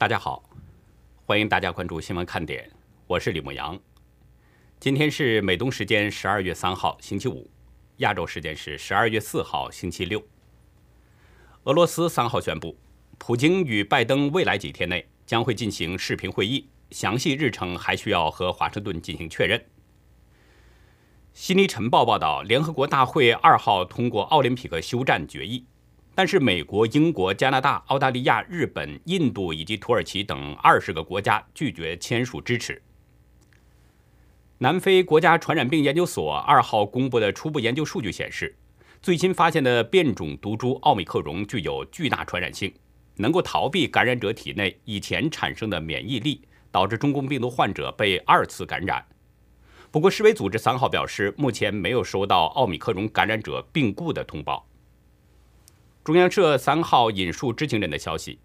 大家好，欢迎大家关注新闻看点，我是李牧阳。今天是美东时间十二月三号星期五，亚洲时间是十二月四号星期六。俄罗斯三号宣布，普京与拜登未来几天内将会进行视频会议，详细日程还需要和华盛顿进行确认。悉尼晨报报道，联合国大会二号通过奥林匹克休战决议。但是，美国、英国、加拿大、澳大利亚、日本、印度以及土耳其等二十个国家拒绝签署支持。南非国家传染病研究所二号公布的初步研究数据显示，最新发现的变种毒株奥密克戎具有巨大传染性，能够逃避感染者体内以前产生的免疫力，导致中共病毒患者被二次感染。不过，世卫组织三号表示，目前没有收到奥密克戎感染者病故的通报。中央社三号引述知情人的消息，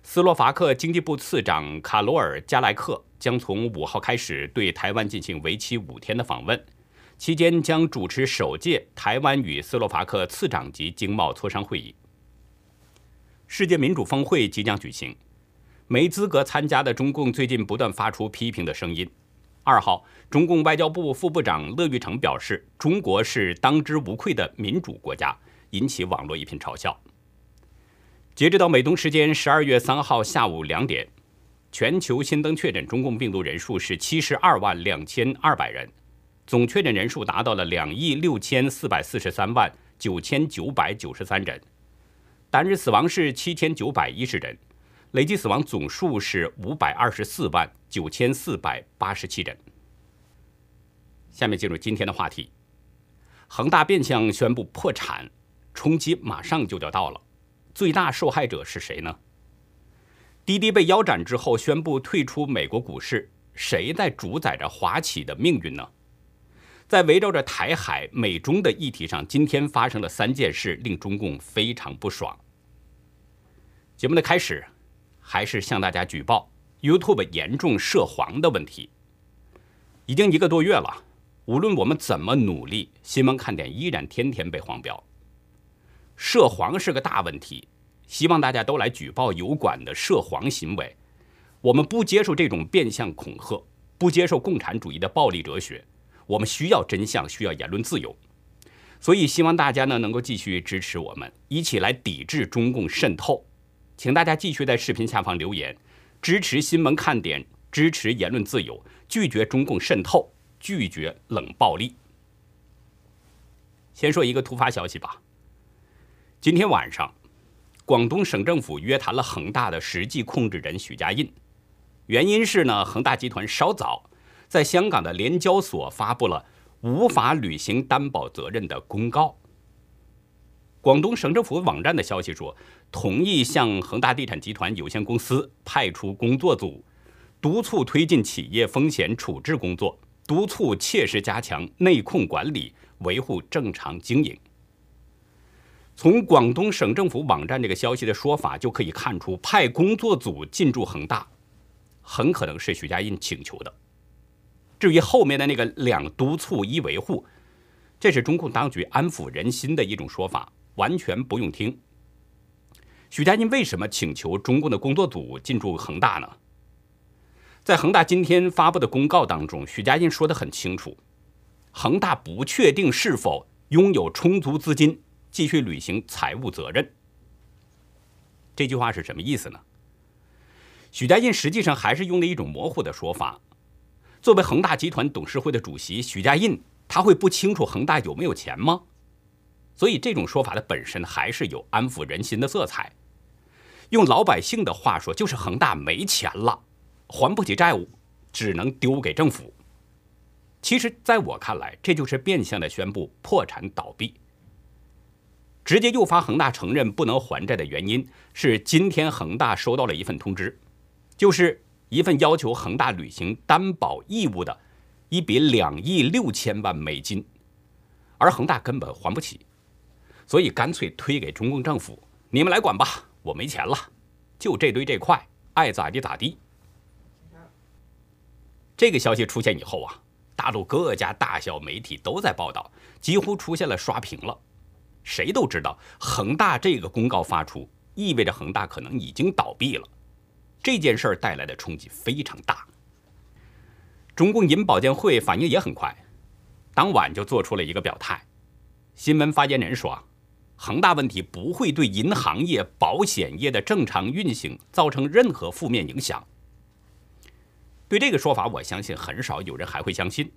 斯洛伐克经济部次长卡罗尔·加莱克将从五号开始对台湾进行为期五天的访问，期间将主持首届台湾与斯洛伐克次长级经贸磋商会议。世界民主峰会即将举行，没资格参加的中共最近不断发出批评的声音。二号，中共外交部副部长乐玉成表示，中国是当之无愧的民主国家。引起网络一片嘲笑。截止到美东时间十二月三号下午两点，全球新增确诊中共病毒人数是七十二万两千二百人，总确诊人数达到了两亿六千四百四十三万九千九百九十三人，单日死亡是七千九百一十人，累计死亡总数是五百二十四万九千四百八十七人。下面进入今天的话题，恒大变相宣布破产。冲击马上就要到了，最大受害者是谁呢？滴滴被腰斩之后宣布退出美国股市，谁在主宰着华企的命运呢？在围绕着台海、美中的议题上，今天发生的三件事令中共非常不爽。节目的开始，还是向大家举报 YouTube 严重涉黄的问题。已经一个多月了，无论我们怎么努力，新闻看点依然天天被黄标。涉黄是个大问题，希望大家都来举报有关的涉黄行为。我们不接受这种变相恐吓，不接受共产主义的暴力哲学。我们需要真相，需要言论自由。所以希望大家呢能够继续支持我们，一起来抵制中共渗透。请大家继续在视频下方留言，支持新闻看点，支持言论自由，拒绝中共渗透，拒绝冷暴力。先说一个突发消息吧。今天晚上，广东省政府约谈了恒大的实际控制人许家印，原因是呢，恒大集团稍早在香港的联交所发布了无法履行担保责任的公告。广东省政府网站的消息说，同意向恒大地产集团有限公司派出工作组，督促推进企业风险处置工作，督促切实加强内控管理，维护正常经营。从广东省政府网站这个消息的说法就可以看出，派工作组进驻恒大，很可能是许家印请求的。至于后面的那个两督促一维护，这是中共当局安抚人心的一种说法，完全不用听。许家印为什么请求中共的工作组进驻恒大呢？在恒大今天发布的公告当中，许家印说的很清楚，恒大不确定是否拥有充足资金。继续履行财务责任，这句话是什么意思呢？许家印实际上还是用了一种模糊的说法。作为恒大集团董事会的主席，许家印他会不清楚恒大有没有钱吗？所以这种说法的本身还是有安抚人心的色彩。用老百姓的话说，就是恒大没钱了，还不起债务，只能丢给政府。其实，在我看来，这就是变相的宣布破产倒闭。直接诱发恒大承认不能还债的原因是，今天恒大收到了一份通知，就是一份要求恒大履行担保义务的一笔两亿六千万美金，而恒大根本还不起，所以干脆推给中共政府，你们来管吧，我没钱了，就这堆这块，爱咋地咋地。这个消息出现以后啊，大陆各家大小媒体都在报道，几乎出现了刷屏了。谁都知道，恒大这个公告发出，意味着恒大可能已经倒闭了。这件事儿带来的冲击非常大。中共银保监会反应也很快，当晚就做出了一个表态。新闻发言人说：“恒大问题不会对银行业、保险业的正常运行造成任何负面影响。”对这个说法，我相信很少有人还会相信，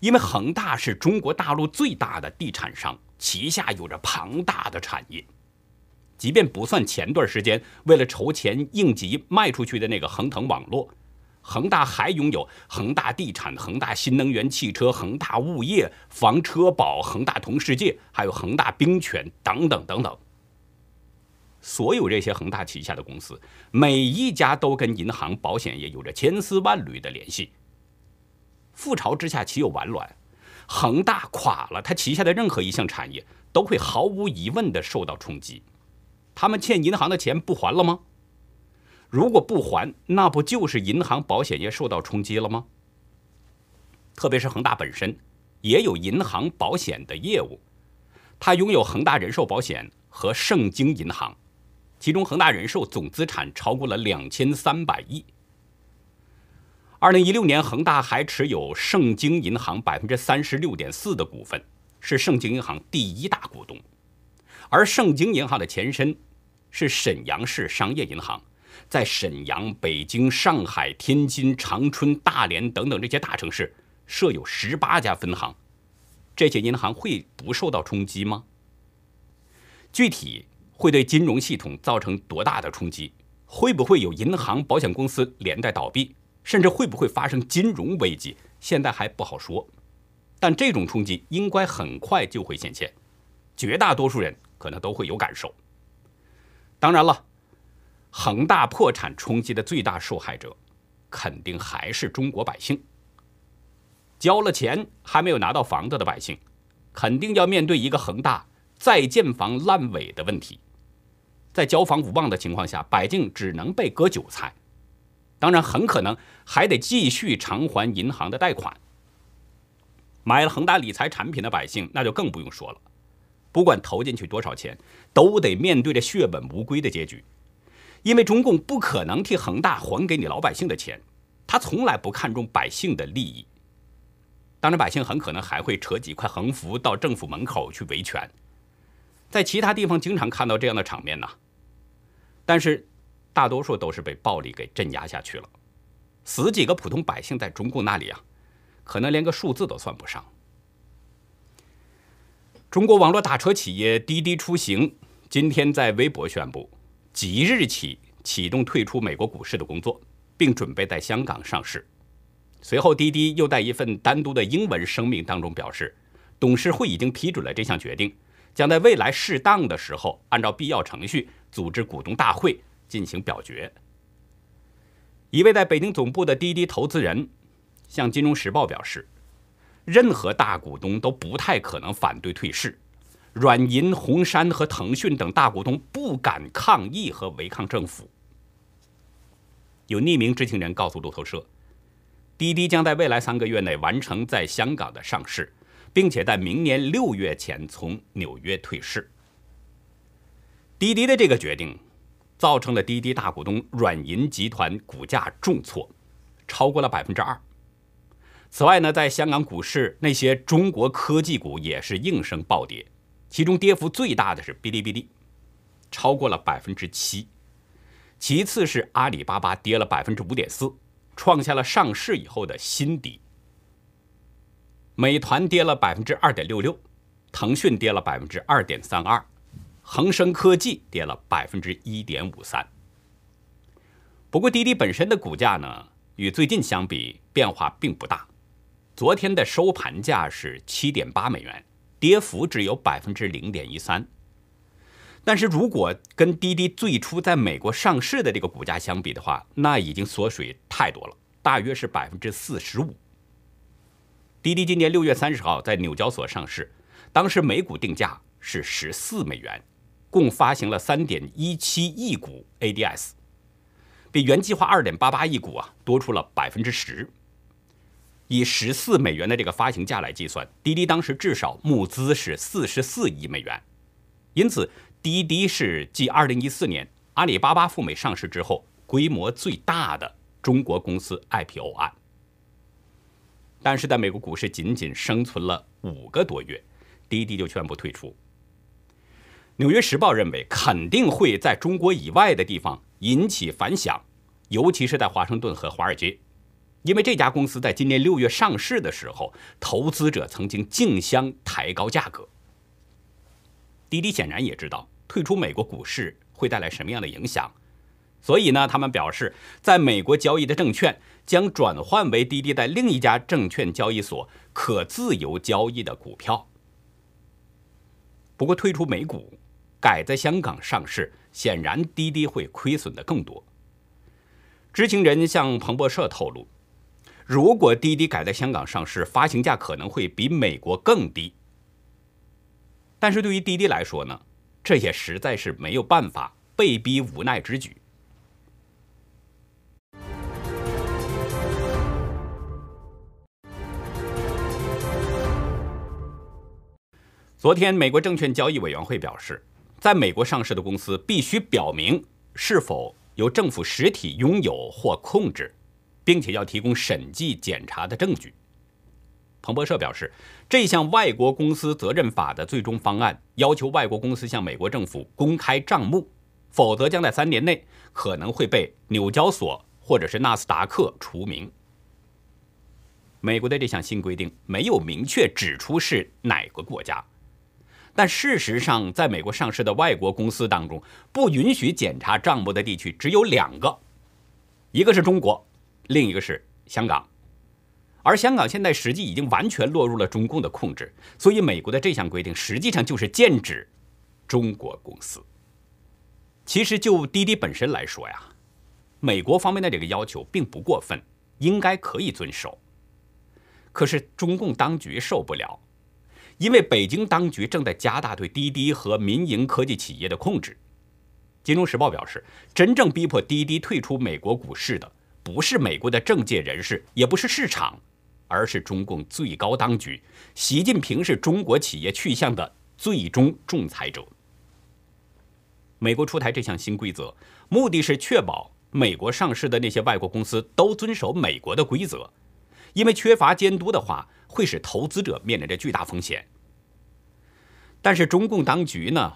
因为恒大是中国大陆最大的地产商，旗下有着庞大的产业。即便不算前段时间为了筹钱应急卖出去的那个恒腾网络，恒大还拥有恒大地产、恒大新能源汽车、恒大物业、房车保、恒大同世界，还有恒大冰泉等等等等。所有这些恒大旗下的公司，每一家都跟银行、保险业有着千丝万缕的联系。覆巢之下岂有完卵？恒大垮了，它旗下的任何一项产业都会毫无疑问地受到冲击。他们欠银行的钱不还了吗？如果不还，那不就是银行、保险业受到冲击了吗？特别是恒大本身也有银行、保险的业务，它拥有恒大人寿保险和盛京银行，其中恒大人寿总资产超过了两千三百亿。二零一六年，恒大还持有盛京银行百分之三十六点四的股份，是盛京银行第一大股东。而盛京银行的前身是沈阳市商业银行，在沈阳、北京、上海、天津、长春、大连等等这些大城市设有十八家分行，这些银行会不受到冲击吗？具体会对金融系统造成多大的冲击？会不会有银行、保险公司连带倒闭，甚至会不会发生金融危机？现在还不好说，但这种冲击应该很快就会显现，绝大多数人。可能都会有感受。当然了，恒大破产冲击的最大受害者，肯定还是中国百姓。交了钱还没有拿到房子的百姓，肯定要面对一个恒大在建房烂尾的问题。在交房无望的情况下，百姓只能被割韭菜。当然，很可能还得继续偿还银行的贷款。买了恒大理财产品的百姓，那就更不用说了。不管投进去多少钱，都得面对着血本无归的结局，因为中共不可能替恒大还给你老百姓的钱，他从来不看重百姓的利益。当然，百姓很可能还会扯几块横幅到政府门口去维权，在其他地方经常看到这样的场面呢。但是，大多数都是被暴力给镇压下去了，死几个普通百姓在中共那里啊，可能连个数字都算不上。中国网络打车企业滴滴出行今天在微博宣布，即日起启动退出美国股市的工作，并准备在香港上市。随后，滴滴又在一份单独的英文声明当中表示，董事会已经批准了这项决定，将在未来适当的时候按照必要程序组织股东大会进行表决。一位在北京总部的滴滴投资人向《金融时报》表示。任何大股东都不太可能反对退市，软银、红杉和腾讯等大股东不敢抗议和违抗政府。有匿名知情人告诉路透社，滴滴将在未来三个月内完成在香港的上市，并且在明年六月前从纽约退市。滴滴的这个决定，造成了滴滴大股东软银集团股价重挫，超过了百分之二。此外呢，在香港股市，那些中国科技股也是应声暴跌，其中跌幅最大的是哔哩哔哩，超过了百分之七，其次是阿里巴巴跌了百分之五点四，创下了上市以后的新低。美团跌了百分之二点六六，腾讯跌了百分之二点三二，恒生科技跌了百分之一点五三。不过滴滴本身的股价呢，与最近相比变化并不大。昨天的收盘价是七点八美元，跌幅只有百分之零点一三。但是如果跟滴滴最初在美国上市的这个股价相比的话，那已经缩水太多了，大约是百分之四十五。滴滴今年六月三十号在纽交所上市，当时每股定价是十四美元，共发行了三点一七亿股 ADS，比原计划二点八八亿股啊多出了百分之十。以十四美元的这个发行价来计算，滴滴当时至少募资是四十四亿美元，因此滴滴是继二零一四年阿里巴巴赴美上市之后，规模最大的中国公司 IPO 案。但是，在美国股市仅仅生存了五个多月，滴滴就宣布退出。《纽约时报》认为，肯定会在中国以外的地方引起反响，尤其是在华盛顿和华尔街，因为这家公司在今年六月上市的时候，投资者曾经竞相抬高价格。滴滴显然也知道退出美国股市会带来什么样的影响。所以呢，他们表示，在美国交易的证券将转换为滴滴在另一家证券交易所可自由交易的股票。不过，退出美股，改在香港上市，显然滴滴会亏损的更多。知情人向彭博社透露，如果滴滴改在香港上市，发行价可能会比美国更低。但是对于滴滴来说呢，这也实在是没有办法，被逼无奈之举。昨天，美国证券交易委员会表示，在美国上市的公司必须表明是否由政府实体拥有或控制，并且要提供审计检查的证据。彭博社表示，这项外国公司责任法的最终方案要求外国公司向美国政府公开账目，否则将在三年内可能会被纽交所或者是纳斯达克除名。美国的这项新规定没有明确指出是哪个国家。但事实上，在美国上市的外国公司当中，不允许检查账目的地区只有两个，一个是中国，另一个是香港。而香港现在实际已经完全落入了中共的控制，所以美国的这项规定实际上就是剑指中国公司。其实就滴滴本身来说呀，美国方面的这个要求并不过分，应该可以遵守。可是中共当局受不了。因为北京当局正在加大对滴滴和民营科技企业的控制，《金融时报》表示，真正逼迫滴滴退出美国股市的，不是美国的政界人士，也不是市场，而是中共最高当局。习近平是中国企业去向的最终仲裁者。美国出台这项新规则，目的是确保美国上市的那些外国公司都遵守美国的规则。因为缺乏监督的话，会使投资者面临着巨大风险。但是中共当局呢，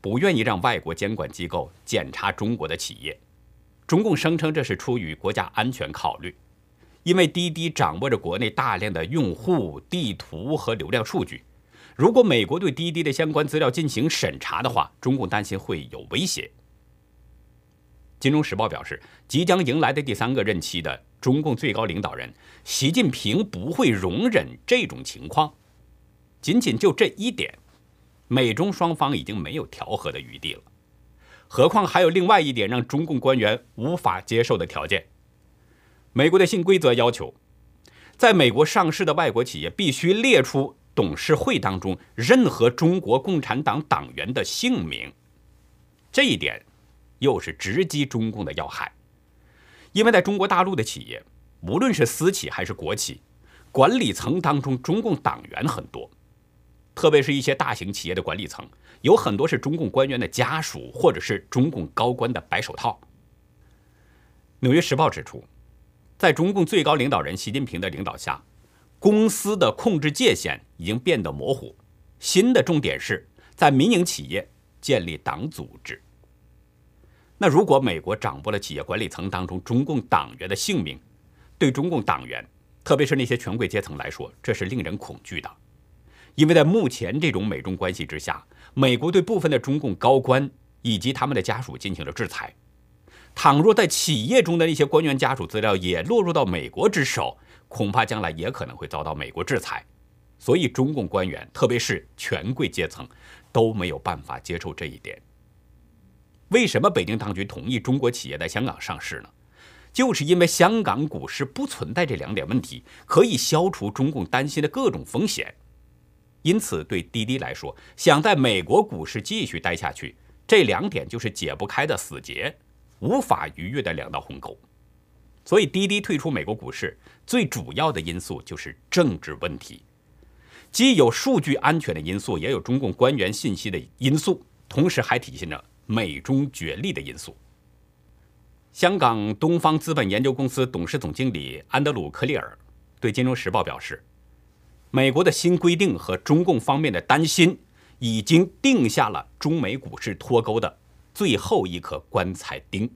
不愿意让外国监管机构检查中国的企业。中共声称这是出于国家安全考虑，因为滴滴掌握着国内大量的用户、地图和流量数据。如果美国对滴滴的相关资料进行审查的话，中共担心会有威胁。金融时报表示，即将迎来的第三个任期的中共最高领导人习近平不会容忍这种情况。仅仅就这一点，美中双方已经没有调和的余地了。何况还有另外一点让中共官员无法接受的条件：美国的新规则要求，在美国上市的外国企业必须列出董事会当中任何中国共产党党员的姓名。这一点。又是直击中共的要害，因为在中国大陆的企业，无论是私企还是国企，管理层当中中共党员很多，特别是一些大型企业的管理层，有很多是中共官员的家属或者是中共高官的白手套。纽约时报指出，在中共最高领导人习近平的领导下，公司的控制界限已经变得模糊，新的重点是在民营企业建立党组织。那如果美国掌握了企业管理层当中中共党员的姓名，对中共党员，特别是那些权贵阶层来说，这是令人恐惧的。因为在目前这种美中关系之下，美国对部分的中共高官以及他们的家属进行了制裁。倘若在企业中的那些官员家属资料也落入到美国之手，恐怕将来也可能会遭到美国制裁。所以，中共官员，特别是权贵阶层，都没有办法接受这一点。为什么北京当局同意中国企业在香港上市呢？就是因为香港股市不存在这两点问题，可以消除中共担心的各种风险。因此，对滴滴来说，想在美国股市继续待下去，这两点就是解不开的死结，无法逾越的两道鸿沟。所以，滴滴退出美国股市最主要的因素就是政治问题，既有数据安全的因素，也有中共官员信息的因素，同时还体现着。美中角力的因素。香港东方资本研究公司董事总经理安德鲁·克利尔对《金融时报》表示，美国的新规定和中共方面的担心，已经定下了中美股市脱钩的最后一颗棺材钉。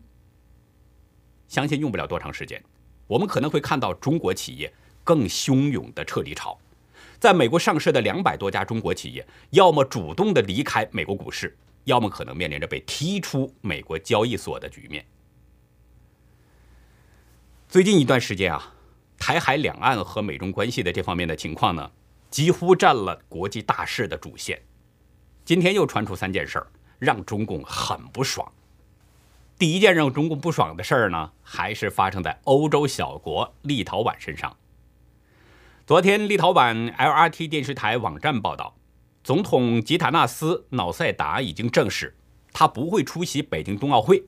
相信用不了多长时间，我们可能会看到中国企业更汹涌的撤离潮。在美国上市的两百多家中国企业，要么主动的离开美国股市，要么可能面临着被踢出美国交易所的局面。最近一段时间啊，台海两岸和美中关系的这方面的情况呢，几乎占了国际大事的主线。今天又传出三件事儿，让中共很不爽。第一件让中共不爽的事儿呢，还是发生在欧洲小国立陶宛身上。昨天，立陶宛 LRT 电视台网站报道，总统吉塔纳斯·瑙塞达已经证实，他不会出席北京冬奥会。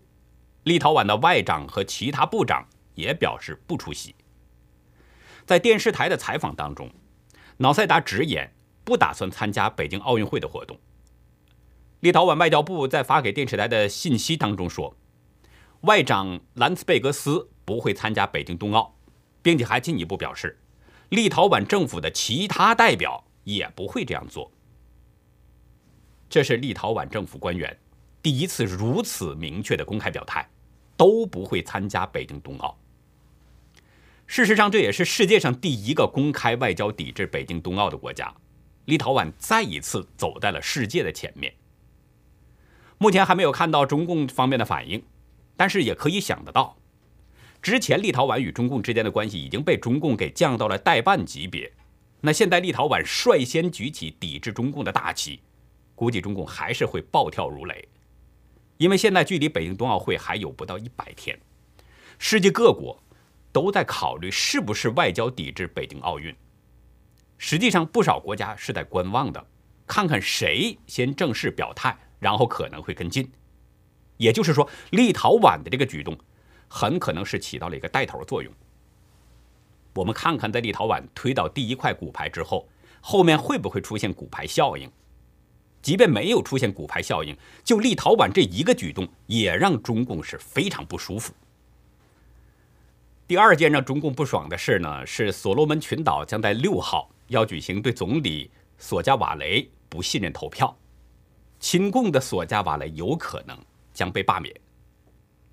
立陶宛的外长和其他部长也表示不出席。在电视台的采访当中，瑙塞达直言不打算参加北京奥运会的活动。立陶宛外交部在发给电视台的信息当中说，外长兰茨贝格斯不会参加北京冬奥，并且还进一步表示。立陶宛政府的其他代表也不会这样做。这是立陶宛政府官员第一次如此明确的公开表态，都不会参加北京冬奥。事实上，这也是世界上第一个公开外交抵制北京冬奥的国家。立陶宛再一次走在了世界的前面。目前还没有看到中共方面的反应，但是也可以想得到。之前立陶宛与中共之间的关系已经被中共给降到了代办级别，那现在立陶宛率先举起抵制中共的大旗，估计中共还是会暴跳如雷。因为现在距离北京冬奥会还有不到一百天，世界各国都在考虑是不是外交抵制北京奥运。实际上，不少国家是在观望的，看看谁先正式表态，然后可能会跟进。也就是说，立陶宛的这个举动。很可能是起到了一个带头作用。我们看看，在立陶宛推倒第一块骨牌之后，后面会不会出现骨牌效应？即便没有出现骨牌效应，就立陶宛这一个举动，也让中共是非常不舒服。第二件让中共不爽的事呢，是所罗门群岛将在六号要举行对总理索加瓦雷不信任投票，亲共的索加瓦雷有可能将被罢免。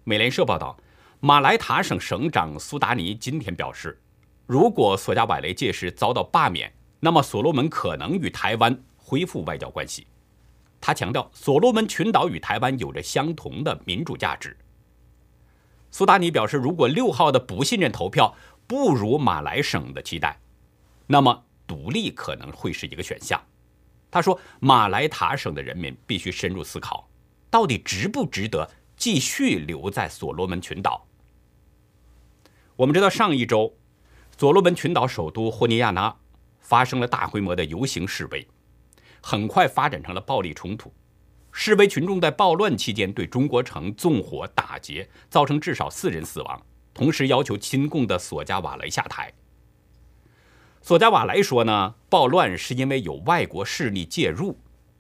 美联社报道。马来塔省省长苏达尼今天表示，如果索加瓦雷届时遭到罢免，那么所罗门可能与台湾恢复外交关系。他强调，所罗门群岛与台湾有着相同的民主价值。苏达尼表示，如果六号的不信任投票不如马来省的期待，那么独立可能会是一个选项。他说，马来塔省的人民必须深入思考，到底值不值得继续留在所罗门群岛。我们知道，上一周，所罗门群岛首都霍尼亚拉发生了大规模的游行示威，很快发展成了暴力冲突。示威群众在暴乱期间对中国城纵火打劫，造成至少四人死亡，同时要求亲共的索加瓦雷下台。索加瓦雷说呢，暴乱是因为有外国势力介入，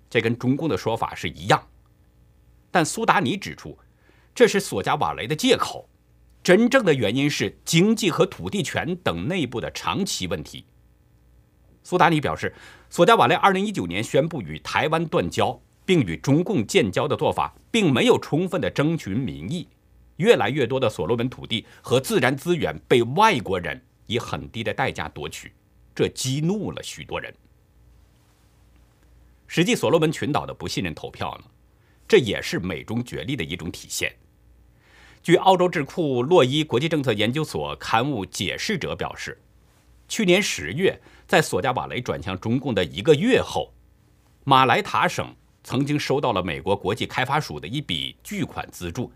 这跟中共的说法是一样。但苏达尼指出，这是索加瓦雷的借口。真正的原因是经济和土地权等内部的长期问题。苏达尼表示，索加瓦雷2019年宣布与台湾断交，并与中共建交的做法，并没有充分的征询民意。越来越多的所罗门土地和自然资源被外国人以很低的代价夺取，这激怒了许多人。实际，所罗门群岛的不信任投票呢，这也是美中角力的一种体现。据澳洲智库洛伊国际政策研究所刊物解释者表示，去年十月，在索加瓦雷转向中共的一个月后，马来塔省曾经收到了美国国际开发署的一笔巨款资助，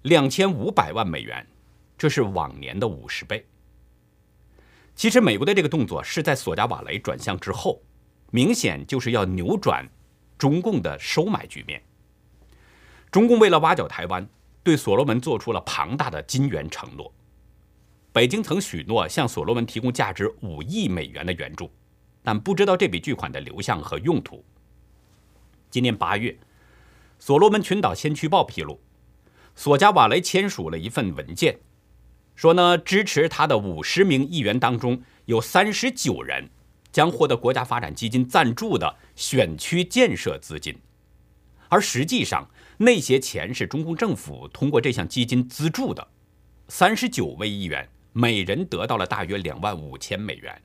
两千五百万美元，这是往年的五十倍。其实，美国的这个动作是在索加瓦雷转向之后，明显就是要扭转中共的收买局面。中共为了挖角台湾。对所罗门做出了庞大的金元承诺，北京曾许诺向所罗门提供价值五亿美元的援助，但不知道这笔巨款的流向和用途。今年八月，所罗门群岛先驱报披露，索加瓦雷签署了一份文件，说呢，支持他的五十名议员当中有三十九人将获得国家发展基金赞助的选区建设资金，而实际上那些钱是中共政府通过这项基金资助的。三十九位议员每人得到了大约两万五千美元，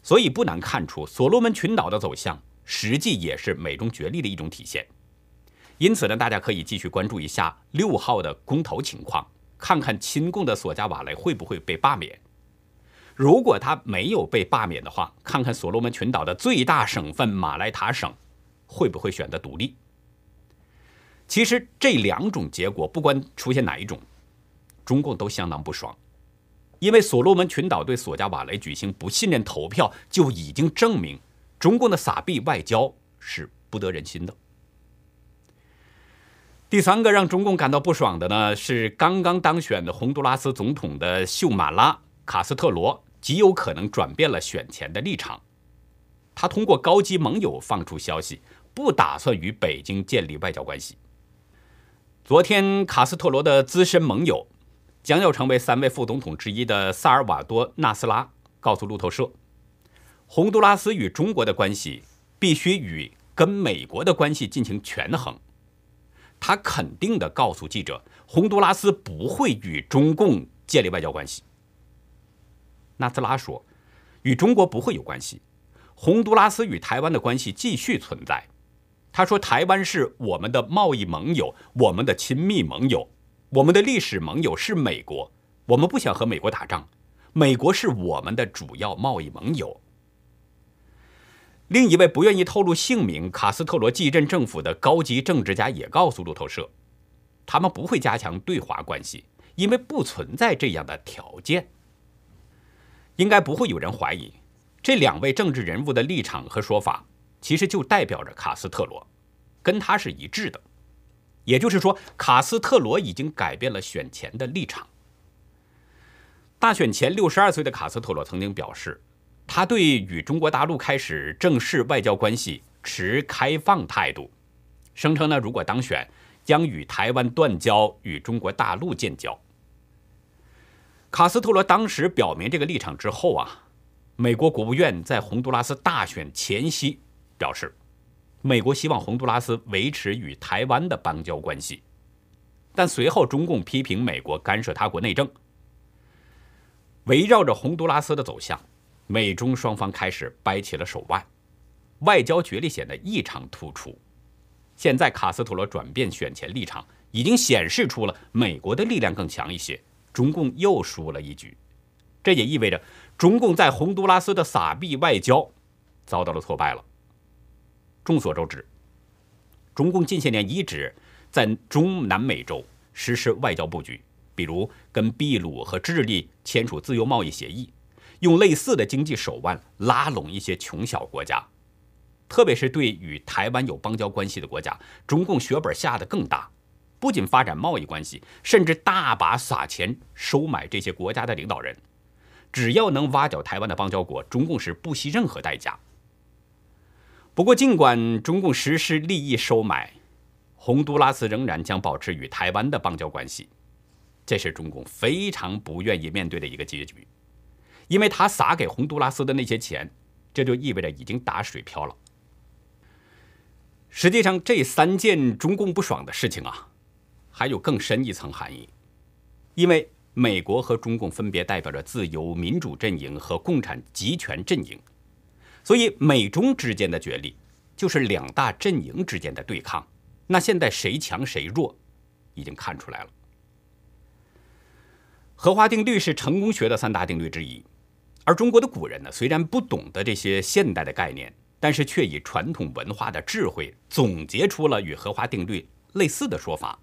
所以不难看出，所罗门群岛的走向实际也是美中角力的一种体现。因此呢，大家可以继续关注一下六号的公投情况，看看亲共的索加瓦雷会不会被罢免。如果他没有被罢免的话，看看所罗门群岛的最大省份马来塔省会不会选择独立。其实这两种结果，不管出现哪一种，中共都相当不爽，因为所罗门群岛对索加瓦雷举行不信任投票，就已经证明中共的撒币外交是不得人心的。第三个让中共感到不爽的呢，是刚刚当选的洪都拉斯总统的秀马拉卡斯特罗极有可能转变了选前的立场。他通过高级盟友放出消息，不打算与北京建立外交关系。昨天，卡斯特罗的资深盟友、将要成为三位副总统之一的萨尔瓦多纳斯拉告诉路透社，洪都拉斯与中国的关系必须与跟美国的关系进行权衡。他肯定地告诉记者，洪都拉斯不会与中共建立外交关系。纳斯拉说，与中国不会有关系，洪都拉斯与台湾的关系继续存在。他说，台湾是我们的贸易盟友，我们的亲密盟友，我们的历史盟友是美国，我们不想和美国打仗，美国是我们的主要贸易盟友。另一位不愿意透露姓名、卡斯特罗继任政府的高级政治家也告诉路透社，他们不会加强对华关系，因为不存在这样的条件。应该不会有人怀疑，这两位政治人物的立场和说法，其实就代表着卡斯特罗，跟他是一致的。也就是说，卡斯特罗已经改变了选前的立场。大选前六十二岁的卡斯特罗曾经表示。他对与中国大陆开始正式外交关系持开放态度，声称呢，如果当选，将与台湾断交，与中国大陆建交。卡斯特罗当时表明这个立场之后啊，美国国务院在洪都拉斯大选前夕表示，美国希望洪都拉斯维持与台湾的邦交关系，但随后中共批评美国干涉他国内政，围绕着洪都拉斯的走向。美中双方开始掰起了手腕，外交角力显得异常突出。现在卡斯特罗转变选前立场，已经显示出了美国的力量更强一些，中共又输了一局。这也意味着中共在洪都拉斯的撒币外交遭到了挫败了。众所周知，中共近些年一直在中南美洲实施外交布局，比如跟秘鲁和智利签署自由贸易协议。用类似的经济手腕拉拢一些穷小国家，特别是对与台湾有邦交关系的国家，中共血本下的更大。不仅发展贸易关系，甚至大把撒钱收买这些国家的领导人。只要能挖角台湾的邦交国，中共是不惜任何代价。不过，尽管中共实施利益收买，洪都拉斯仍然将保持与台湾的邦交关系，这是中共非常不愿意面对的一个结局。因为他撒给洪都拉斯的那些钱，这就意味着已经打水漂了。实际上，这三件中共不爽的事情啊，还有更深一层含义。因为美国和中共分别代表着自由民主阵营和共产集权阵营，所以美中之间的角力就是两大阵营之间的对抗。那现在谁强谁弱，已经看出来了。荷花定律是成功学的三大定律之一。而中国的古人呢，虽然不懂得这些现代的概念，但是却以传统文化的智慧总结出了与荷花定律类似的说法。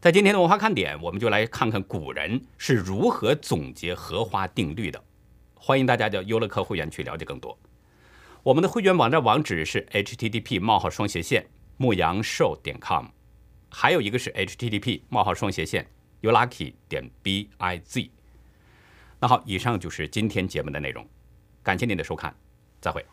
在今天的文化看点，我们就来看看古人是如何总结荷花定律的。欢迎大家到优乐客会员去了解更多。我们的会员网站网址是 http: 冒号双斜线牧羊兽点 com，还有一个是 http: 冒号双斜线 youlucky 点 biz。那好，以上就是今天节目的内容，感谢您的收看，再会。